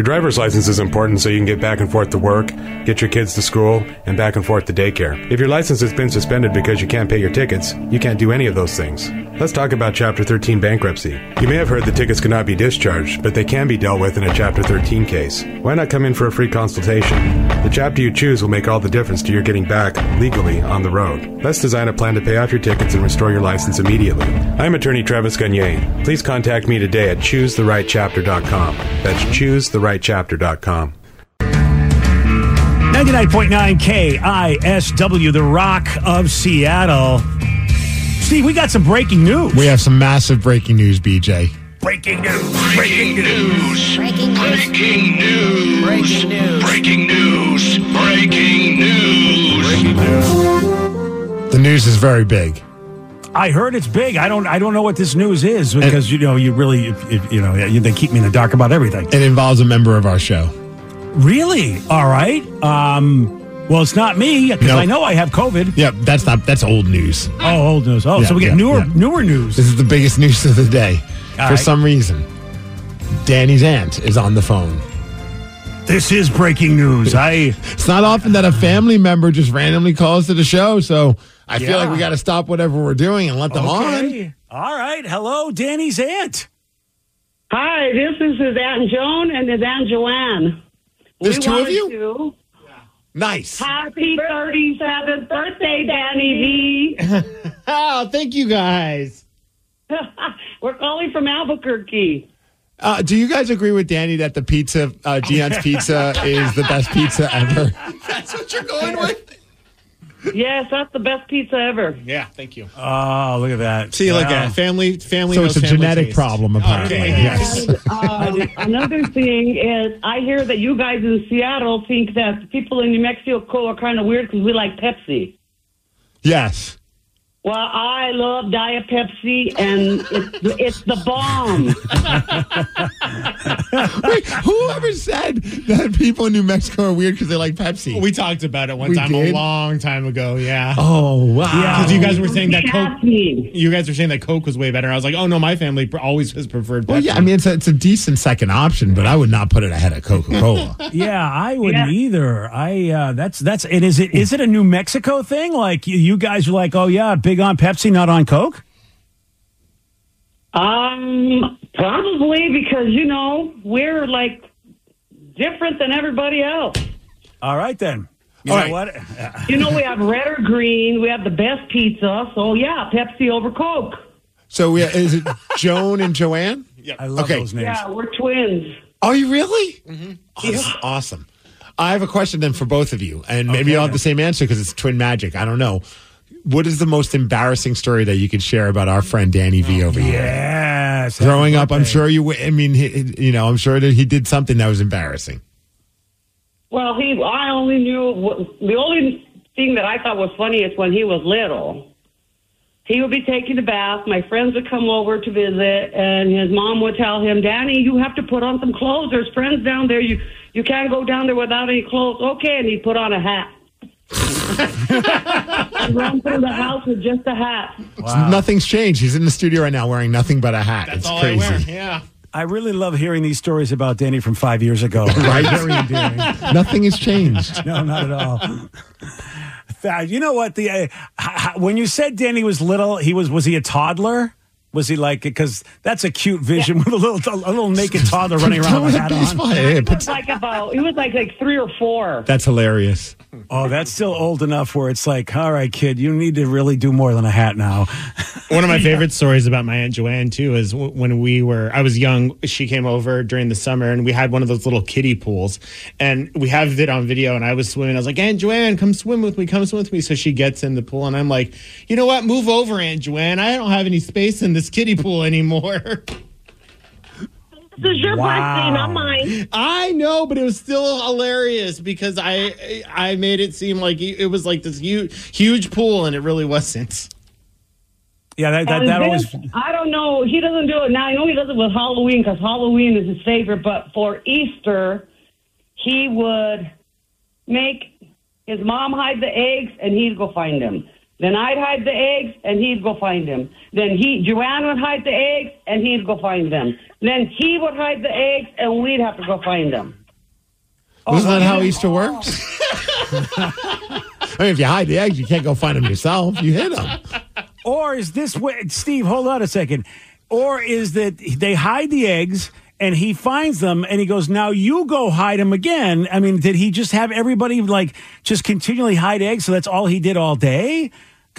Your driver's license is important so you can get back and forth to work, get your kids to school, and back and forth to daycare. If your license has been suspended because you can't pay your tickets, you can't do any of those things. Let's talk about Chapter 13 bankruptcy. You may have heard the tickets cannot be discharged, but they can be dealt with in a Chapter 13 case. Why not come in for a free consultation? The chapter you choose will make all the difference to your getting back legally on the road. Let's design a plan to pay off your tickets and restore your license immediately. I'm attorney Travis Gagne. Please contact me today at choosetherightchapter.com. That's choosetherightchapter.com. 99.9 KISW, the Rock of Seattle. Steve, we got some breaking news. We have some massive breaking news, BJ. breaking news. Breaking news. Breaking news. Breaking news. Breaking news. Breaking news. Breaking news. The news is very big. I heard it's big. I don't. I don't know what this news is because you know you really, if, if, you know, you, they keep me in the dark about everything. It involves a member of our show. Really? All right. Um. Well, it's not me because No. I know I have COVID. Yep, that's not that's old news. Oh, old news. Oh, Yeah, so we get yeah, newer, yeah. newer news. This is the biggest news of the day. All For right. some reason, Danny's aunt is on the phone. This is breaking news. I. It's not often that a family member just randomly calls to the show, so I feel like we got to stop whatever we're doing and let them on. All right. Hello, Danny's aunt. Hi, this is his Aunt Joan and his Aunt Joanne. There's We two of you? to- Nice. Happy 37th birthday, Danny V. Oh, thank you guys. We're calling from Albuquerque. Uh, do you guys agree with Danny that the pizza, uh, Gian's Pizza, is the best pizza ever? That's what you're going with. Yes, that's the best pizza ever. Yeah, thank you. Oh, look at that. See, look Wow. at it. family. Family. So knows it's a family genetic taste. problem, apparently. Okay. Yes. Um, another thing is, I hear that you guys in Seattle think that people in New Mexico are kind of weird because we like Pepsi. Yes. Well, I love Diet Pepsi, and it's the, it's the bomb. Wait, whoever said that people in New Mexico are weird because they like Pepsi? We talked about it one We time did? a long time ago. Yeah. oh, wow. Because you guys were saying that Coke. asked. You guys were saying that Coke was way better. I was like, oh no, my family pr- always has preferred. Pepsi. Well, yeah, I mean, it's a, it's a decent second option, but I would not put it ahead of Coca Cola. Yeah, I wouldn't Yeah. either. I uh, that's that's and is it is it a New Mexico thing? Like you, you guys are like, oh yeah, big on Pepsi, not on Coke. Um, probably because you know we're like different than everybody else. All right then. You All know right. what? You know, we have red or green. We have the best pizza. So yeah, Pepsi over Coke. so we, is it Joan and Joanne? Yeah, I love Okay. those names. Yeah, we're twins. Are you really? Awesome. awesome. I have a question then for both of you, and maybe you'll have the same answer because it's twin magic. I don't know. What is the most embarrassing story that you could share about our friend Danny V oh, over here? Yes. Growing up, I'm sure you. I mean, he, he- you know, I'm sure that he did something that was embarrassing. Well, he. I only knew the only thing that I thought was funny is when he was little. He would be taking a bath. My friends would come over to visit, and his mom would tell him, "Danny, you have to put on some clothes. There's friends down there. You you can't go down there without any clothes." Okay, and he'd put on a hat. And run through the house with just a hat. Nothing's changed. He's in the studio right now wearing nothing but a hat. That's it's all crazy. I wear. Yeah. I really love hearing these stories about Danny from five years ago. Right? Very endearing. Nothing has changed. No, not at all. Fa- You know what? The uh, h- h- when you said Danny was little, he was was he a toddler? Was he like because that's a cute vision with a little a little naked toddler running around with a hat on? fine. He Hey, was like about. He was like like three or four. That's hilarious. Oh, that's still old enough where it's like, all right, kid, you need to really do more than a hat now. One of my favorite stories about my aunt Joanne too is when we were I was young. She came over during the summer and we had one of those little kiddie pools, and we have it on video. And I was swimming. I was like, Aunt Joanne, come swim with me. Come swim with me. So she gets in the pool, and I'm like, you know what? Move over, Aunt Joanne. I don't have any space in this kiddie pool anymore. This is your birthday, not mine. I know, but it was still hilarious because I I made it seem like it was like this huge huge pool, and it really wasn't. Yeah, that that, And that then, always. I don't know. He doesn't do it now. I know he does it with Halloween because Halloween is his favorite. But for Easter, he would make his mom hide the eggs, and he'd go find them. Then I'd hide the eggs, and he'd go find them. Then he, Joanne would hide the eggs, and he'd go find them. Then he would hide the eggs, and we'd have to go find them. Isn't that oh. how Easter works? I mean, if you hide the eggs, you can't go find them yourself. You hit them. Or is this way, Steve? Hold on a second. Or is that they hide the eggs and he finds them and he goes, "Now you go hide them again." I mean, did he just have everybody like just continually hide eggs? So that's all he did all day.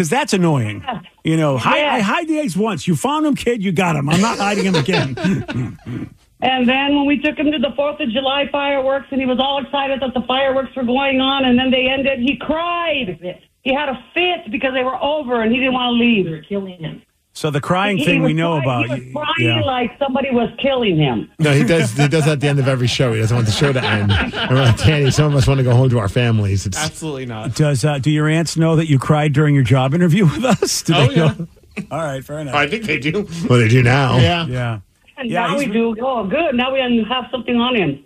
Because that's annoying. You know, hi- Yeah. I hide the eggs once. You found them, kid. You got them. I'm not hiding them again. And then when we took him to the Fourth of July fireworks, and he was all excited that the fireworks were going on, and then they ended, he cried. He had a fit because they were over, and he didn't want to leave. They were killing him. So the crying He thing was we know crying- about. He was crying Yeah. like somebody was killing him. No, he does. He does that at the end of every show. He doesn't want the show to end. And we're like, Danny, some of us want to go home to our families. It's Absolutely not. Does uh, do your aunts know that you cried during your job interview with us? Do Oh, they know? yeah. All right, fair enough. I think they do. what they do now. Yeah. Yeah. And Yeah, now he's we do. Oh, good. Now we have something on him.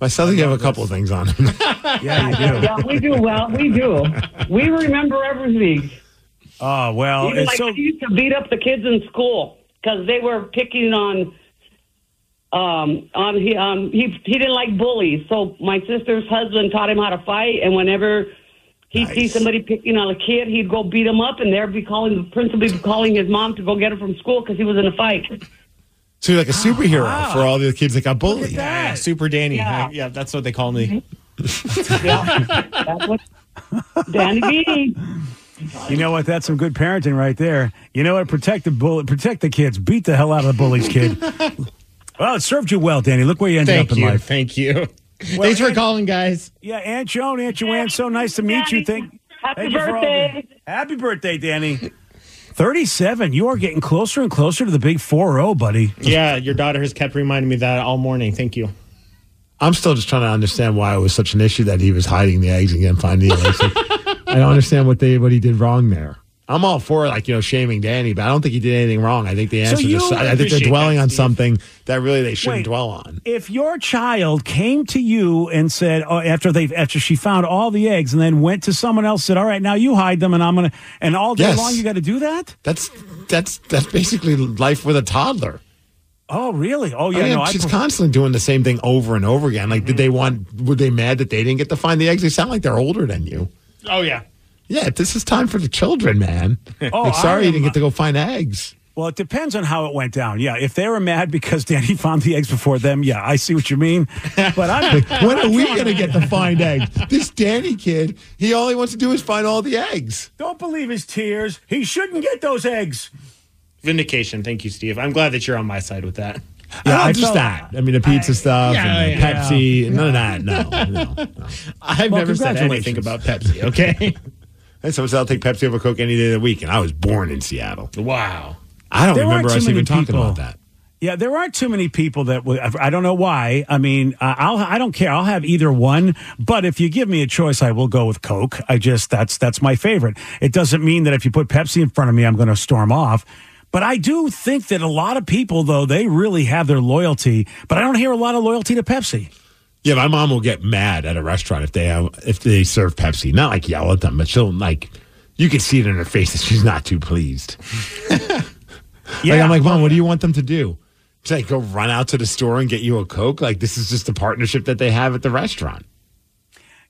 I still think you have a couple of things on him. Yeah, you do. Yeah, we do. Well, we do. We remember everything. Oh well, Even it's like so. he used to beat up the kids in school because they were picking on um on he um he he didn't like bullies. So my sister's husband taught him how to fight, and whenever he'd see somebody picking on a kid, he'd go beat him up, and there'd be calling the principal be calling his mom to go get him from school because he was in a fight. So you're like a superhero for all the kids that got bullied. Yeah, Super Danny. Yeah. I- yeah, that's what they call me. Yeah, that's what Danny V. You know what? That's some good parenting right there. You know what? Protect the bull, protect the kids. Beat the hell out of the bullies, kid. well, it served you well, Danny. Look where you ended Thank up in you. life. Thank you. Thanks for Aunt- calling, guys. Yeah, Aunt Joan, Aunt Joanne, so nice to meet you. Thank, Happy thank you the- birthday. happy birthday, Danny. 37. You are getting closer and closer to the big 4 0, buddy. Yeah, your daughter has kept reminding me that all morning. Thank you. I'm still just trying to understand why it was such an issue that he was hiding the eggs and getting finding the eggs. I don't understand what they what he did wrong there. I'm all for like you know shaming Danny, but I don't think he did anything wrong. I think the answer you is I think they're dwelling that, on something that really they shouldn't Wait. dwell on. If your child came to you and said, oh, after they after she found all the eggs and then went to someone else, said, All right, now you hide them and I'm gonna and all day Yes. long you gotta do that? That's that's that's basically life with a toddler. Oh, really? Oh, I yeah. mean, no, she's prefer- constantly doing the same thing over and over again. Like, did mm-hmm. they want? Were they mad that they didn't get to find the eggs? They sound like they're older than you. Oh, yeah. Yeah, this is time for the children, man. Oh, like, sorry I you didn't get to go find eggs. Well, it depends on how it went down. Yeah, if they were mad because Danny found the eggs before them, yeah, I see what you mean. But I'm when are we going to get to find eggs? This Danny kid, he all he wants to do is find all the eggs. don't believe his tears. He shouldn't get those eggs. Vindication. Thank you, Steve. I'm glad that you're on my side with that. Yeah, I not just felt- that. I mean, the pizza stuff yeah, and the yeah. Pepsi, none of that. No, no. no. I've Well, never said anything about Pepsi, okay? And someone said, I'll take Pepsi over Coke any day of the week. And I was born in Seattle. wow. I don't There aren't remember us many even talking about that. Yeah, there aren't too many people that would. I don't know why. I mean, I- I'll. I don't care. I'll have either one. But if you give me a choice, I will go with Coke. I just that's that's my favorite. It doesn't mean that if you put Pepsi in front of me, I'm going to storm off. But I do think that a lot of people, though, they really have their loyalty. But I don't hear a lot of loyalty to Pepsi. Yeah, my mom will get mad at a restaurant if they have, if they serve Pepsi. Not like yell at them, but she'll like you can see it in her face that she's not too pleased. Yeah, Like I'm like, mom, what do you want them to do? To like go run out to the store and get you a Coke? Like this is just a partnership that they have at the restaurant.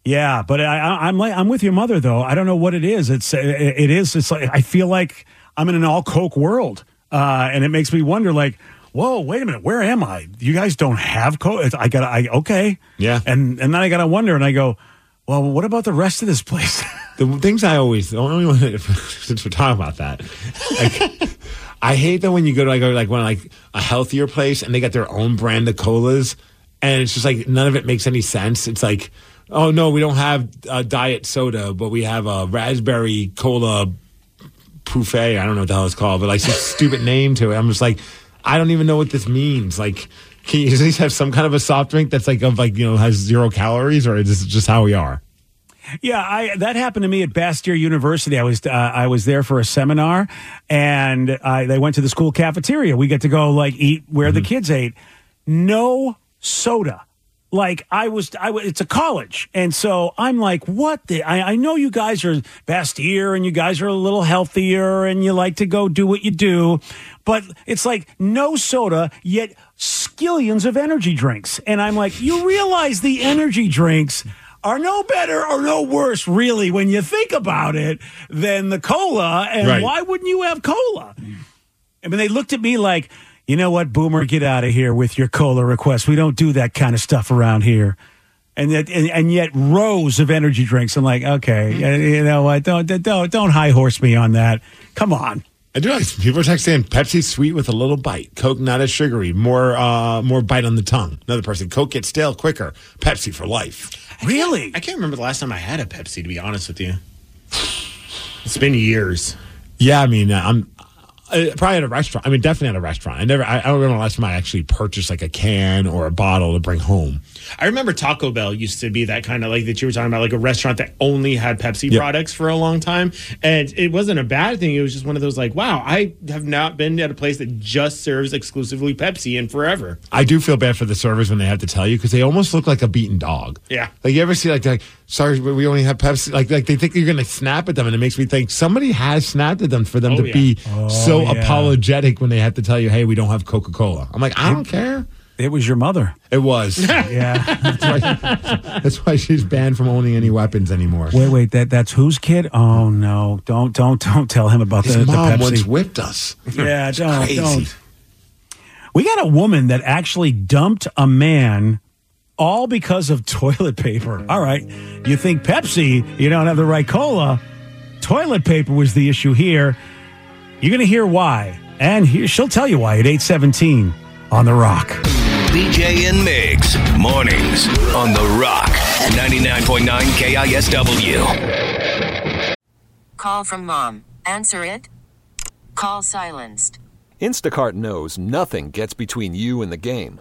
Yeah, but I, I, I'm like I'm with your mother though. I don't know what it is. It's it, it is. It's like I feel like I'm in an all Coke world. uh, and it makes me wonder, like, whoa, wait a minute, where am I? You guys don't have cola. I got, I okay, Yeah. and and then I got to wonder, and I go, well, what about the rest of this place? The things I always, the only one, since we're talking about that, like, I hate that when you go to like, like when like a healthier place and they got their own brand of colas, and it's just like none of it makes any sense. It's like, oh no, we don't have uh, diet soda, but we have a raspberry cola buffet. I don't know what the hell it's called, but like some stupid name to it. I'm just like, I don't even know what this means. Like, can you at least have some kind of a soft drink that's like of like you know has zero calories, or is this just how we are? Yeah, I that happened to me at Bastyr University. I was uh, I was there for a seminar, and I, they went to the school cafeteria. We get to go like eat where the kids ate. No soda. Like I was, I was, it's a college, and so I'm like, what the? I, I know you guys are Bastyr, and you guys are a little healthier, and you like to go do what you do, but it's like no soda, yet skillions of energy drinks, and I'm like, you realize the energy drinks are no better or no worse, really, when you think about it, than the cola. And Right. why wouldn't you have cola? I mean, they looked at me like, you know what, Boomer, get out of here with your cola request. We don't do that kind of stuff around here. And yet, and, and yet, rows of energy drinks. I'm like, okay, Mm-hmm. you know what? Don't don't don't high horse me on that. Come on. I do like people are texting Pepsi sweet with a little bite. Coke not as sugary, more uh more bite on the tongue. Another person, Coke gets stale quicker. Pepsi for life. Really? I can't remember the last time I had a Pepsi. To be honest with you, it's been years. Yeah, I mean, I'm Uh, probably at a restaurant. I mean, definitely at a restaurant. I never. I, I don't remember the last time I actually purchased like a can or a bottle to bring home. I remember Taco Bell used to be that kind of like that you were talking about, like a restaurant that only had Pepsi Yep. products for a long time. And it wasn't a bad thing. It was just one of those like, wow, I have not been at a place that just serves exclusively Pepsi in forever. I do feel bad for the servers when they have to tell you because they almost look like a beaten dog. Yeah. Like you ever see like, like sorry, but we only have Pepsi. Like like they think you're gonna snap at them, and it makes me think somebody has snapped at them for them Oh, to yeah. be so yeah. apologetic when they have to tell you, hey, we don't have Coca Cola. I'm like, I don't care. It was your mother. It was. Yeah. That's why, that's why she's banned from owning any weapons anymore. wait, wait. That that's whose kid? Oh no! Don't don't don't tell him about His the, the Pepsi. once whipped us. Yeah, don't, crazy. don't. We got a woman that actually dumped a man all because of toilet paper. All right. You think Pepsi, you don't have the right cola. Toilet paper was the issue here. You're going to hear why. And here, she'll tell you why at 817 on The Rock. BJ and Migs, mornings on The Rock, 99.9 KISW. Call from mom. Answer it. Call silenced. Instacart knows nothing gets between you and the game.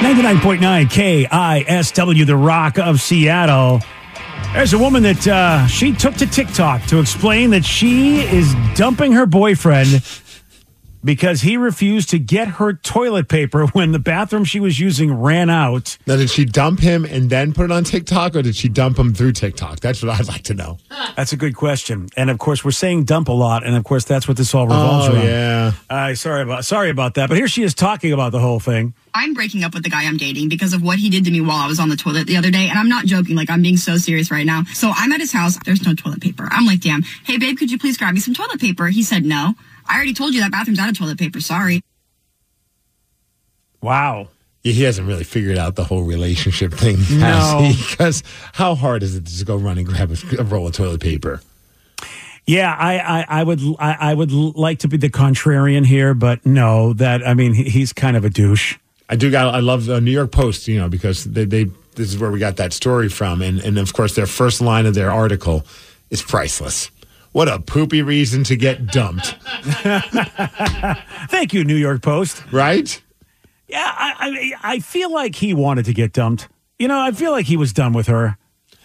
99.9 KISW, The Rock of Seattle. There's a woman that uh, she took to TikTok to explain that she is dumping her boyfriend because he refused to get her toilet paper when the bathroom she was using ran out. Now, did she dump him and then put it on TikTok, or did she dump him through TikTok? That's what I'd like to know. That's a good question. And of course, we're saying dump a lot, and of course, that's what this all revolves Oh, around. yeah. Uh, sorry about sorry about that, but here she is talking about the whole thing. I'm breaking up with the guy I'm dating because of what he did to me while I was on the toilet the other day. And I'm not joking. Like, I'm being so serious right now. So I'm at his house. There's no toilet paper. I'm like, damn. Hey, babe, could you please grab me some toilet paper? He said, no. I already told you that bathroom's out of toilet paper. Sorry. Wow. Yeah, he hasn't really figured out the whole relationship thing, has No. he? Because how hard is it to just go run and grab a, a roll of toilet paper? Yeah, I, I, I would, I, I would like to be the contrarian here, but no, that I mean, he- he's kind of a douche. I do got. I love the New York Post, you know, because they, they this is where we got that story from, and and of course their first line of their article is priceless. What a poopy reason to get dumped, Thank you, New York Post. right? Yeah, I, I, I feel like he wanted to get dumped. You know, I feel like he was done with her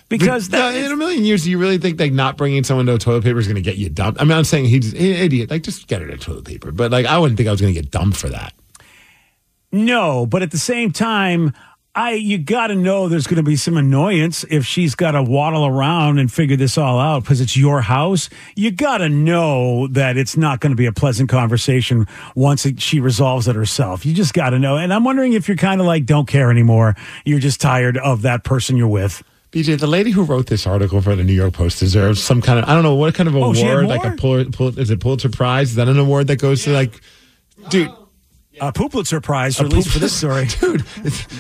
because But, uh, that, in a million years, do you really think like not bringing someone to a toilet paper is going to get you dumped? I mean, I'm saying he's an idiot. Like, just get her to a toilet paper. But like, I wouldn't think I was going to get dumped for that. No, but at the same time, I you got to know there's going to be some annoyance if she's got to waddle around and figure this all out because it's your house. You got to know that it's not going to be a pleasant conversation once it, she resolves it herself. You just got to know. And I'm wondering if you're kind of like don't care anymore. You're just tired of that person you're with. BJ, the lady who wrote this article for the New York Post deserves some kind of I don't know what kind of Oh, award, like a more? Pul- Pul- is it Pulitzer Prize? Is that an award that goes to like, dude? A Pulitzer Prize, or at least for this story. dude.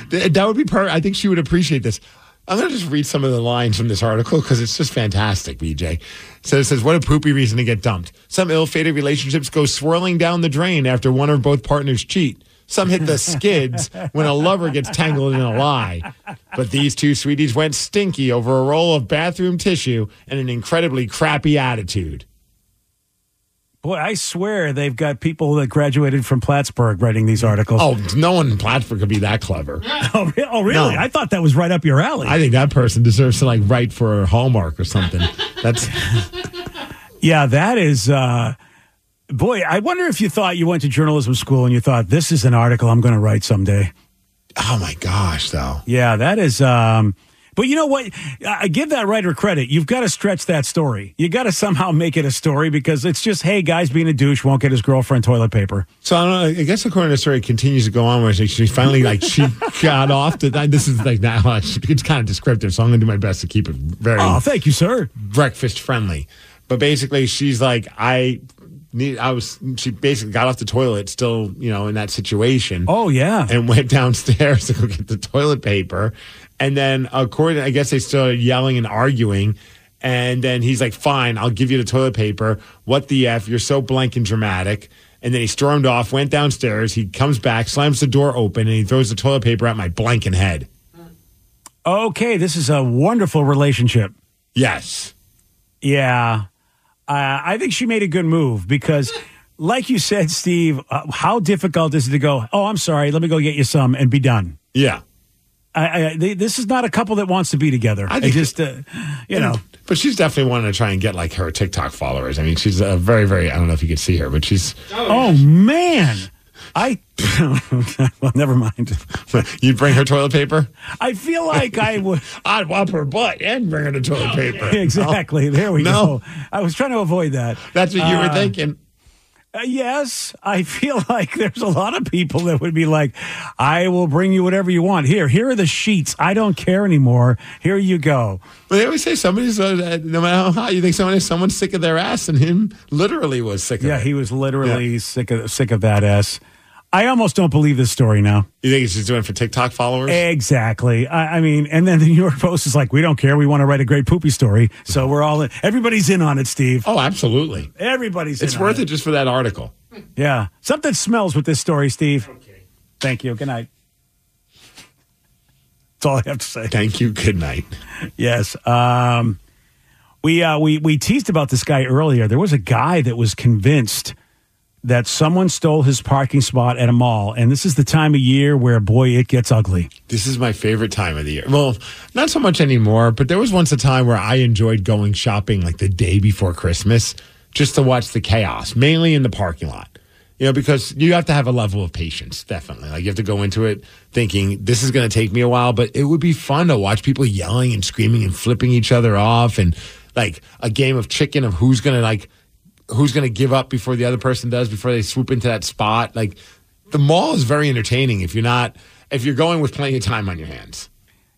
That would be perfect. I think she would appreciate this. I'm going to just read some of the lines from this article because it's just fantastic, BJ. So it says, What a poopy reason to get dumped. Some ill fated relationships go swirling down the drain after one or both partners cheat. Some hit the skids when a lover gets tangled in a lie. But these two sweeties went stinky over a roll of bathroom tissue and an incredibly crappy attitude. Boy, I swear they've got people that graduated from Plattsburgh writing these articles. Oh, no one in Plattsburgh could be that clever. Oh, re- oh, really? No. I thought that was right up your alley. I think that person deserves to like write for Hallmark or something. That's Yeah, that is. Uh, boy, I wonder if you thought you went to journalism school and you thought this is an article I'm going to write someday. oh my gosh, though. Yeah, that is. Um, but you know what? I give that writer credit. You've got to stretch that story. You got to somehow make it a story because it's just, hey, guys being a douche won't get his girlfriend toilet paper. So I don't know. I guess according to the story, it continues to go on where she, finally like she got off. To, this is like now uh, it's kind of descriptive, so I'm going to do my best to keep it very Oh, thank you, sir. breakfast friendly. But basically, she's like, I need. I was. She basically got off the toilet, still, you know, in that situation. Oh, yeah. and went downstairs to go get the toilet paper. And then, according, I guess they started yelling and arguing. And then he's like, "Fine, I'll give you the toilet paper. What the f? You're so blank and dramatic." And then he stormed off, went downstairs. He comes back, slams the door open, and he throws the toilet paper at my blanking head. Okay, this is a wonderful relationship. Yes. Yeah. Uh, I think she made a good move because, like you said, Steve, uh, how difficult is it to go, oh, I'm sorry, let me go get you some and be done? Yeah. I, I, they, this is not a couple that wants to be together. I I just, uh, you know, But she's definitely wanting to try and get like her TikTok followers. I mean, she's a very, very. I don't know if you could see her, but she's. oh man, I, well, never mind. You'd bring her toilet paper. I feel like I would. I'd wipe her butt and bring her the toilet paper. exactly. There we No. go. I was trying to avoid that. That's what you were Uh, thinking. Uh, yes, I feel like there's a lot of people that would be like, I will bring you whatever you want. Here, here are the sheets. I don't care anymore. Here you go. But they always say somebody's uh, no matter how hot you think someone is, someone's sick of their ass, and him literally was sick of Yeah, it. he was literally sick of sick of that s. I almost don't believe this story now. You think he's just doing it for TikTok followers? Exactly. I, I mean, and then the New York Post is like, we don't care. We want to write a great poopy story. So we're all in. Everybody's in on it, Steve. oh, absolutely. Everybody's in. It's worth on it just for that article. Yeah. Something smells with this story, Steve. Okay. Thank you. Good night. That's all I have to say. Thank you. Good night. Yes. Um, we uh, we we teased about this guy earlier. There was a guy that was convinced that someone stole his parking spot at a mall, and this is the time of year where boy it gets ugly. This is my favorite time of the year. Well, not so much anymore, but there was once a time where I enjoyed going shopping like the day before Christmas just to watch the chaos, mainly in the parking lot. You know, because you have to have a level of patience, definitely. Like you have to go into it thinking this is going to take me a while, but it would be fun to watch people yelling and screaming and flipping each other off and like a game of chicken of who's going to like who's going to give up before the other person does before they swoop into that spot. Like the mall is very entertaining if you're not if you're going with plenty of time on your hands.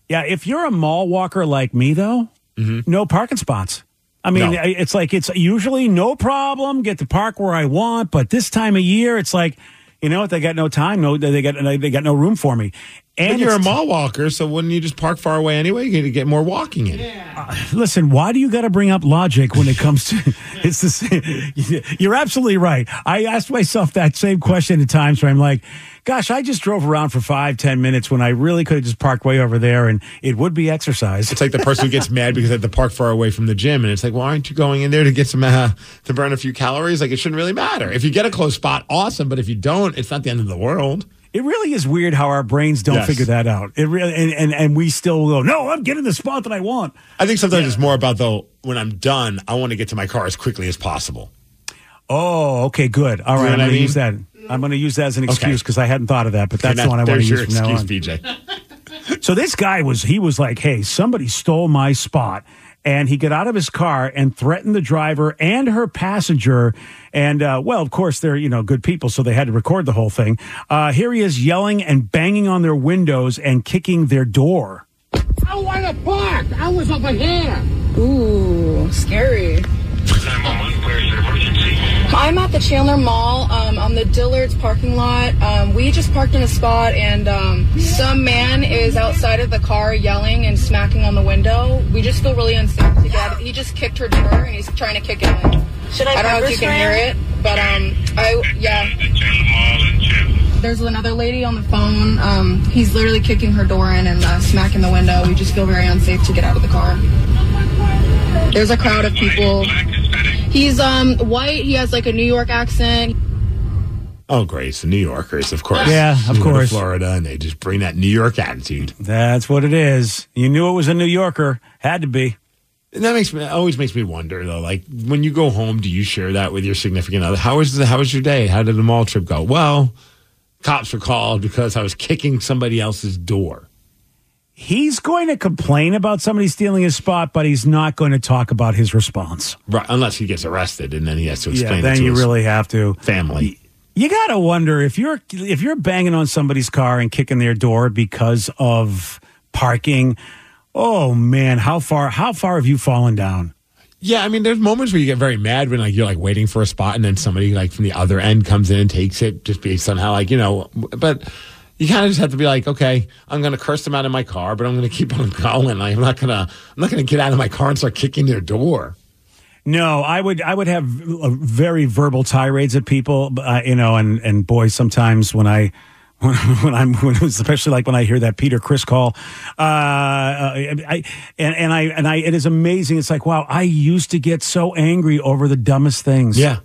Yeah, if you're a mall walker like me, though, no parking spots. I mean, Mm-hmm. No. It's like it's usually no problem get to park where I want, but this time of year, it's like, you know what? They got no time. No, they got they got no room for me. And And you're a mall walker, so wouldn't you just park far away anyway? You're going to get more walking in. Listen, why do you got to bring up logic when it comes to it's the same. You're absolutely right. I asked myself that same question at times where I'm like, gosh, I just drove around for five, ten minutes when I really could have just parked way over there and it would be exercise. It's like the person who gets mad because they have to park far away from the gym, and it's like, well, aren't you going in there to get some uh, to burn a few calories? Like it shouldn't really matter. If you get a close spot, awesome. But if you don't, it's not the end of the world. It really is weird how our brains don't Yes. figure that out. It really and, and and we still go, no, I'm getting the spot that I want. I think sometimes it's more about though when I'm done, I want to get to my car as quickly as possible. Oh, okay, good. All right, I'm going to use that. I'm going to use that as an excuse because I hadn't thought of that, but that's And the one I want to use your from now on. excuse, BJ. So this guy was he was like, "Hey, somebody stole my spot." And he got out of his car and threatened the driver and her passenger. And uh, well, of course, they're you know good people, so they had to record the whole thing. Uh, here he is yelling and banging on their windows and kicking their door. I want to park. I was over here. Ooh, scary. I'm at the Chandler Mall um, on the Dillard's parking lot. Um, we just parked in a spot, and um, some man is outside of the car yelling and smacking on the window. We just feel really unsafe to get. Out he just kicked her door, and he's trying to kick it in. Should I I don't know if you can hear it, but um, I yeah. There's another lady on the phone. Um, he's literally kicking her door in and uh, smacking the window. We just feel very unsafe to get out of the car. There's a crowd of people. He's um white. He has like a New York accent. Oh, great. It's the New Yorkers, of course. Yeah, of They go to course. Florida, and they just bring that New York attitude. That's what it is. You knew it was a New Yorker. Had to be. And that makes me always makes me wonder though. Like when you go home, do you share that with your significant other? How was the how was your day? How did the mall trip go? Well, cops were called because I was kicking somebody else's door. He's going to complain about somebody stealing his spot, but he's not going to talk about his response. Right, unless he gets arrested, and then he has to explain. yeah, it then you really have to. family. You got to wonder if you're if you're banging on somebody's car and kicking their door because of parking. Oh man, how far how far have you fallen down? Yeah, I mean, there's moments where you get very mad when like you're like waiting for a spot, and then somebody like from the other end comes in and takes it just based on how like you know. But you kind of just have to be like, okay, I'm going to curse them out of my car, but I'm going to keep on going. I'm not gonna I'm not going to get out of my car and start kicking their door. No, I would I would have uh, very verbal tirades at people, uh, you know, and and boy, sometimes when I. When, when I'm, when especially like when I hear that Peter Chris call, uh, I, and, and I, and I, it is amazing. It's like, wow, I used to get so angry over the dumbest things. Yeah.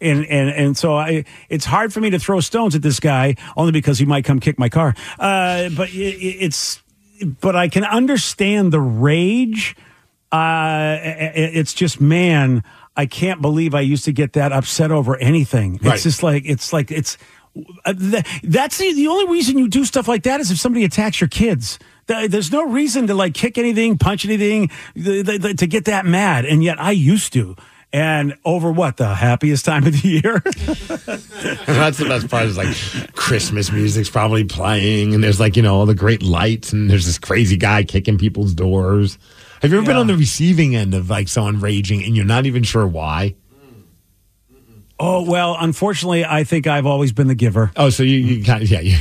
And, and, and so I, it's hard for me to throw stones at this guy only because he might come kick my car. Uh, but it, it's, but I can understand the rage. Uh, it's just, man, I can't believe I used to get that upset over anything. It's Right. just like, it's like, it's, uh, th- that's the, the only reason you do stuff like that is if somebody attacks your kids. Th- There's no reason to like kick anything, punch anything, th- th- th- to get that mad. And yet I used to. And over what the happiest time of the year? That's the best part. Is like Christmas music's probably playing, and there's like you know all the great lights, and there's this crazy guy kicking people's doors. Have you ever been on the receiving end of like someone raging, and you're not even sure why? Oh well, unfortunately, I think I've always been the giver. Oh, so you, you kind of yeah. You,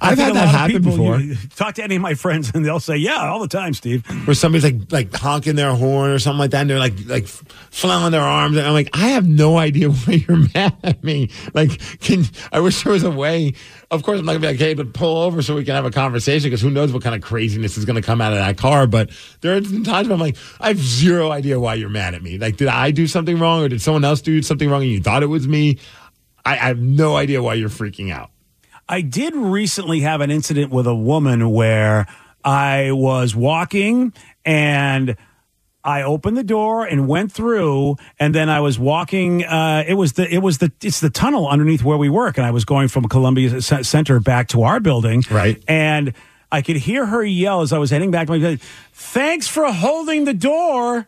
I I've had that happen people, before. you talk to any of my friends, and they'll say, "Yeah, all the time, Steve." where somebody's like like honking their horn or something like that, and they're like like flailing their arms, and I'm like, I have no idea why you're mad at me. Like, can I wish there was a way? Of course, I'm not gonna be like, hey, but pull over so we can have a conversation because who knows what kind of craziness is gonna come out of that car. But there are times where I'm like, I have zero idea why you're mad at me. Like, did I do something wrong, or did someone else do something wrong, and you thought it was me? I, I have no idea why you're freaking out. I did recently have an incident with a woman where I was walking and I opened the door and went through, and then I was walking. Uh, it was the it was the it's the tunnel underneath where we work, and I was going from Columbia C- Center back to our building, Right. And I could hear her yell as I was heading back to my building. Thanks for holding the door.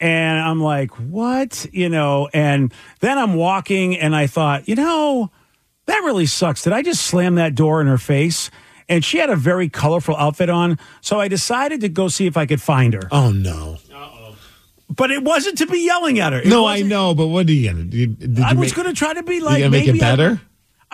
And I'm like, what? You know, and then I'm walking and I thought, you know, That really sucks. Did I just slam that door in her face? And she had a very colorful outfit on, so I decided to go see if I could find her. Oh no. But it wasn't to be yelling at her. It no, I wasn't- know, but what are you gonna do? Did you I was make- going to try to be you like gonna make maybe it I- better?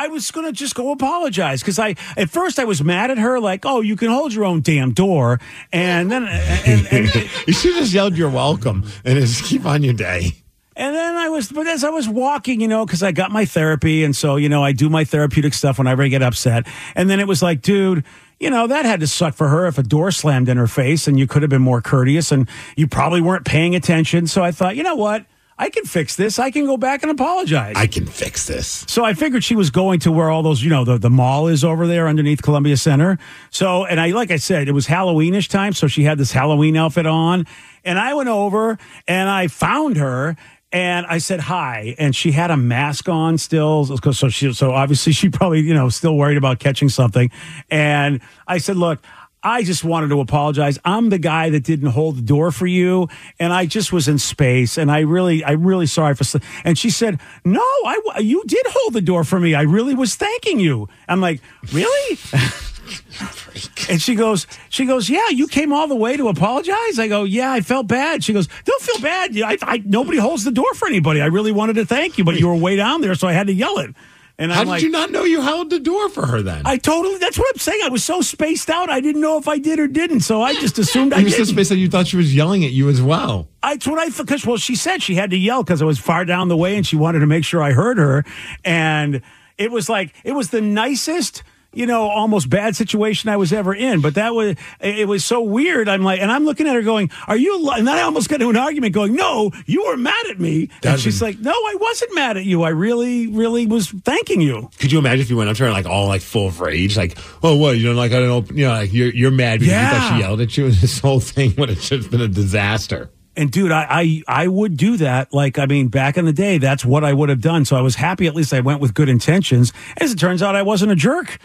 I was going to just go apologize because I at first I was mad at her like oh you can hold your own damn door and then and, and, you should have just yelled "You're welcome" and just keep on your day. And then I was, but as I was walking, you know, because I got my therapy. And so, you know, I do my therapeutic stuff whenever I get upset. And then it was like, dude, you know, that had to suck for her if a door slammed in her face and you could have been more courteous and you probably weren't paying attention. So I thought, you know what? I can fix this. I can go back and apologize. I can fix this. So I figured she was going to where all those, you know, the, the mall is over there underneath Columbia Center. So, and I, like I said, it was Halloweenish time. So she had this Halloween outfit on. And I went over and I found her and I said hi. And she had a mask on still. So she, so obviously she probably, you know, still worried about catching something. And I said, look, I just wanted to apologize. I'm the guy that didn't hold the door for you, and I just was in space, and I really, I'm really sorry for. sl-" And she said, "No, I, you did hold the door for me. I really was thanking you." I'm like, "Really?" and she goes, "She goes, yeah, you came all the way to apologize." I go, "Yeah, I felt bad." She goes, "Don't feel bad. I, I nobody holds the door for anybody. I really wanted to thank you, but you were way down there, so I had to yell it." And How I'm did like, you not know you held the door for her then? I totally. That's what I'm saying. I was so spaced out. I didn't know if I did or didn't. So I just assumed I you were so spaced out you thought she was yelling at you as well. That's what I because well, she said she had to yell because I was far down the way and she wanted to make sure I heard her. And it was like it was the nicest, you know, almost bad situation I was ever in. But that was it was so weird. I'm like, and I'm looking at her going, "Are you?" li-" And then I almost got into an argument going, "No, you were mad at me." And she's like, "No, I wasn't mad at you. I really, really was thanking you." Could you imagine if you went up to her like all like full of rage, like, "Oh, what? You don't like I don't know, you know, like you're you're mad because you thought she yelled at you, and this whole thing would have just been a disaster." And dude, I, I I would do that. Like, I mean, back in the day, that's what I would have done. So I was happy. At least I went with good intentions. As it turns out, I wasn't a jerk.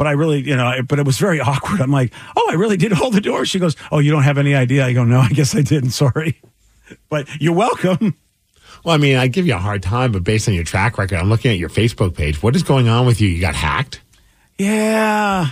But I really, you know, but it was very awkward. I'm like, oh, I really did hold the door. She goes, oh, you don't have any idea. I go, no, I guess I didn't. Sorry, but you're welcome. Well, I mean, I give you a hard time, but based on your track record, I'm looking at your Facebook page. What is going on with you? You got hacked? Yeah,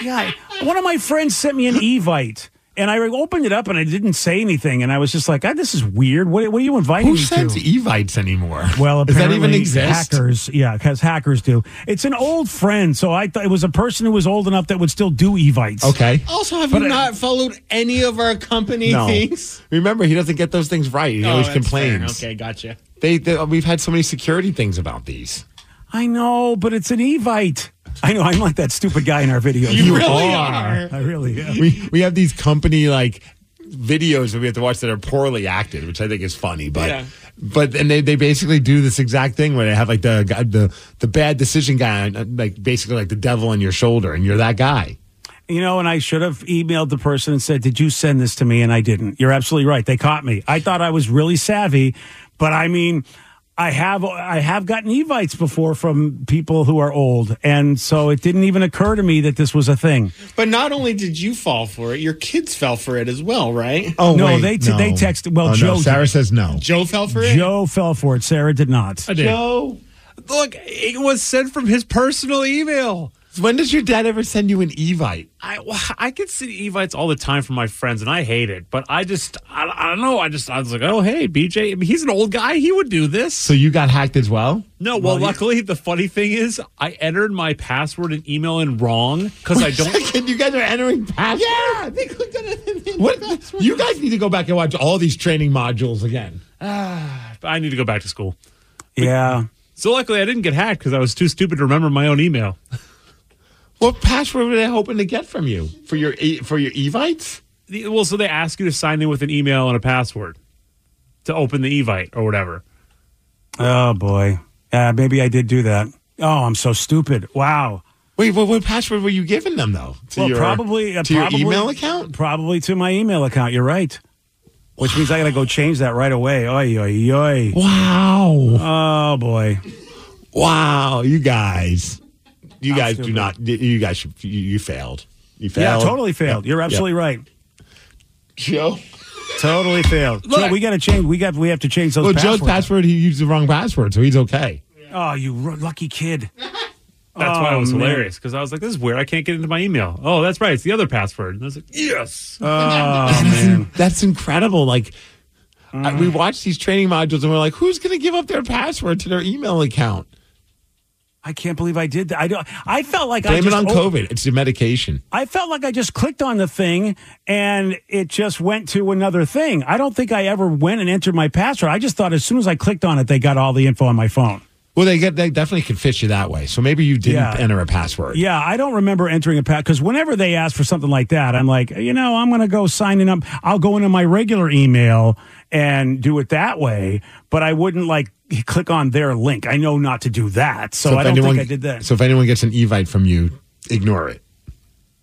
yeah. One of my friends sent me an Evite. And I opened it up and I didn't say anything. And I was just like, ah, this is weird. What, what are you inviting Who me sends to? Evites anymore? Well, Does that apparently even exist? Hackers, yeah, because hackers do. It's an old friend, so I thought it was a person who was old enough that would still do evites. Okay. Also, have But you I- not followed any of our company No. things? Remember, he doesn't get those things right. He Oh, always that's fair. complains. Okay, gotcha. They, they, we've had so many security things about these. I know, but it's an evite. I know. I'm like that stupid guy in our videos. You really are. I really am. we we have these company like videos that we have to watch that are poorly acted, which I think is funny. But Yeah. but and they, they basically do this exact thing where they have like the the the bad decision guy, uh, like basically like the devil on your shoulder, and you're that guy. You know, and I should have emailed the person and said, "Did you send this to me?" And I didn't. You're absolutely right. They caught me. I thought I was really savvy, but I mean, I have I have gotten evites before from people who are old, and so it didn't even occur to me that this was a thing. But not only did you fall for it, your kids fell for it as well, right? Oh No, wait, they t- they texted- well, Oh, no, Sarah did. says no. Joe fell for it. Joe fell for it. Sarah did not. I did. Joe. Look, it was sent from his personal email. When does your dad ever send you an evite? I I get see evites all the time from my friends, and I hate it. But I just I, I don't know. I just I was like, oh hey, BJ, I mean, he's an old guy. He would do this. So you got hacked as well? No, well, luckily the funny thing is I entered my password and email in wrong because I don't. Second, you guys are entering passwords. Yeah, they clicked on it. What? You guys need to go back and watch all these training modules again. Ah, I need to go back to school. Yeah. So luckily I didn't get hacked because I was too stupid to remember my own email. What password were they hoping to get from you for your e- for your evites? The- Well, so they ask you to sign in with an email and a password to open the evite or whatever. Oh boy. Uh, maybe I did do that. Oh, I'm so stupid. Wow. Wait, what, what password were you giving them though? To well, your, probably uh, to probably, your email account. Probably to my email account. You're right. Which means I got to go change that right away. Oy, oy, oy. Wow! Oh boy. Wow! You guys, you guys do not. You guys, should, you, you failed. You failed. Yeah, totally failed. You're absolutely right. Joe. Totally failed. Look. Joe, we got to change. We got. We have to change those. Well, passwords. Joe's password. He used the wrong password, so he's okay. Oh, you r- lucky kid. That's why it Oh, was man. hilarious because I was like, "This is weird. I can't get into my email." Oh, that's right. It's the other password. And I was like, "Yes." Oh man, That's incredible. Like, I- Mm. we watch these training modules and we're like, who's going to give up their password to their email account? I can't believe I did that. I don't. I felt like I Blame it on COVID. It's the medication. I felt like I just clicked on the thing and it just went to another thing. I don't think I ever went and entered my password. I just thought as soon as I clicked on it, they got all the info on my phone. Well, they get they definitely can phish you that way. So maybe you didn't Yeah. enter a password. Yeah, I don't remember entering a pass because whenever they ask for something like that, I'm like, you know, I'm going to go signing up. I'll go into my regular email and do it that way, but I wouldn't like click on their link. I know not to do that, so, if I don't anyone- think I did that. So if anyone gets an evite from you, ignore it.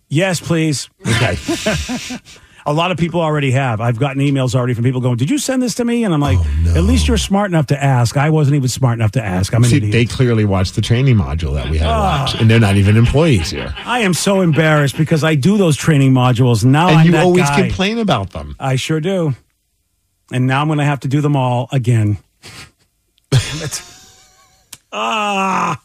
Yes, please. Okay. A lot of people already have. I've gotten emails already from people going, "Did you send this to me?" And I'm like, Oh, "At least you're smart enough to ask. I wasn't even smart enough to ask. I'm an See, idiot." they clearly watched the training module that we had Ah. and they're not even employees here. I am so embarrassed because I do those training modules. Now and I'm you always guy. complain about them. I sure do. And now I'm going to have to do them all again. Damn it. Ah.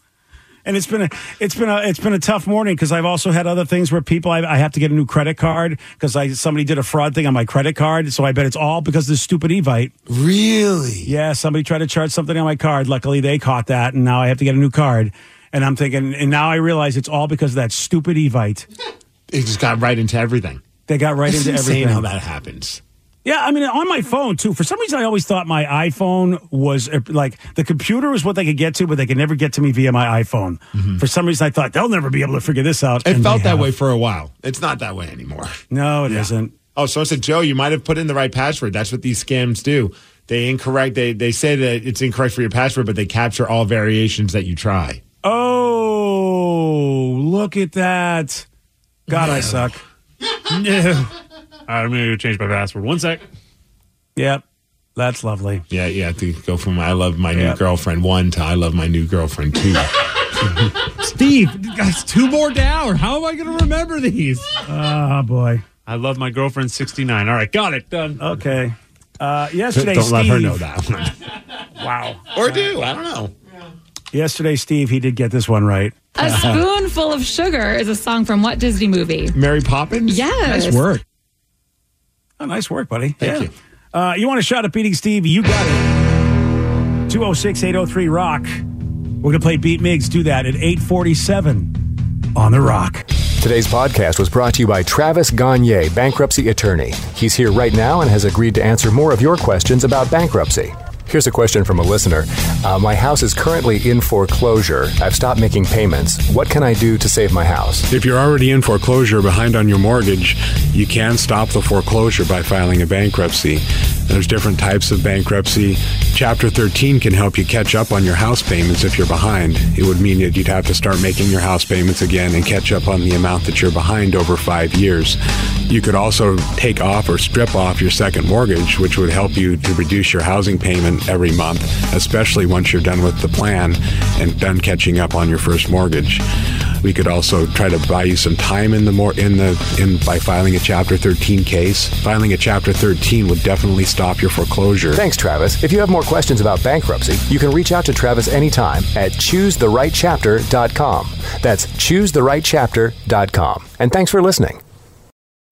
And it's been a it's been a it's been a tough morning because I've also had other things where people I, I have to get a new credit card because I somebody did a fraud thing on my credit card so I bet it's all because of this stupid Evite. Really? Yeah, somebody tried to charge something on my card. Luckily they caught that and now I have to get a new card. And I'm thinking and now I realize it's all because of that stupid Evite. It just got right into everything. They got right That's into insane everything. how that happens. Yeah, I mean, on my phone too. For some reason, I always thought my iPhone was uh, like the computer was what they could get to, but they could never get to me via my iPhone. For some reason, I thought they'll never be able to figure this out. Mm-hmm. It felt that have. way for a while. It's not that way anymore. No, it Yeah. not Oh, so I said, Joe, you might have put in the right password. That's what these scams do. They incorrect. They they say that it's incorrect for your password, but they capture all variations that you try. Oh, look at that! God, I suck. no. I'm going to change my password. One sec. Yep, that's lovely. Yeah, you have to go from I love my new girlfriend one to I love my new girlfriend two. Steve, guys, two more down. How am I going to remember these? Oh boy. I love my girlfriend 69. All right, got it. Done. Okay. Uh, yesterday, Don't let her Steve- know that one. Wow. or do. I don't know. Yesterday, Steve, he did get this one right. A Spoonful of Sugar is a song from what Disney movie? Mary Poppins? Yes. Nice work. Oh, nice work, buddy. Thank you. Uh, you want a shot at beating Steve? You got it. 206 803 Rock. We're going to play Beat Migs. Do that at 847 on The Rock. Today's podcast was brought to you by Travis Gagnier, bankruptcy attorney. He's here right now and has agreed to answer more of your questions about bankruptcy. Here's a question from a listener. Uh, my house is currently in foreclosure. I've stopped making payments. What can I do to save my house? If you're already in foreclosure behind on your mortgage, you can stop the foreclosure by filing a bankruptcy. There's different types of bankruptcy. Chapter 13 can help you catch up on your house payments if you're behind. It would mean that you'd have to start making your house payments again and catch up on the amount that you're behind over five years. You could also take off or strip off your second mortgage, which would help you to reduce your housing payment every month, especially once you're done with the plan and done catching up on your first mortgage. We could also try to buy you some time in the more in the in by filing a Chapter 13 case. Filing a Chapter 13 would definitely stop your foreclosure. Thanks, Travis. If you have more questions about bankruptcy, you can reach out to Travis anytime at choosetherightchapter.com. That's choosetherightchapter.com. And thanks for listening.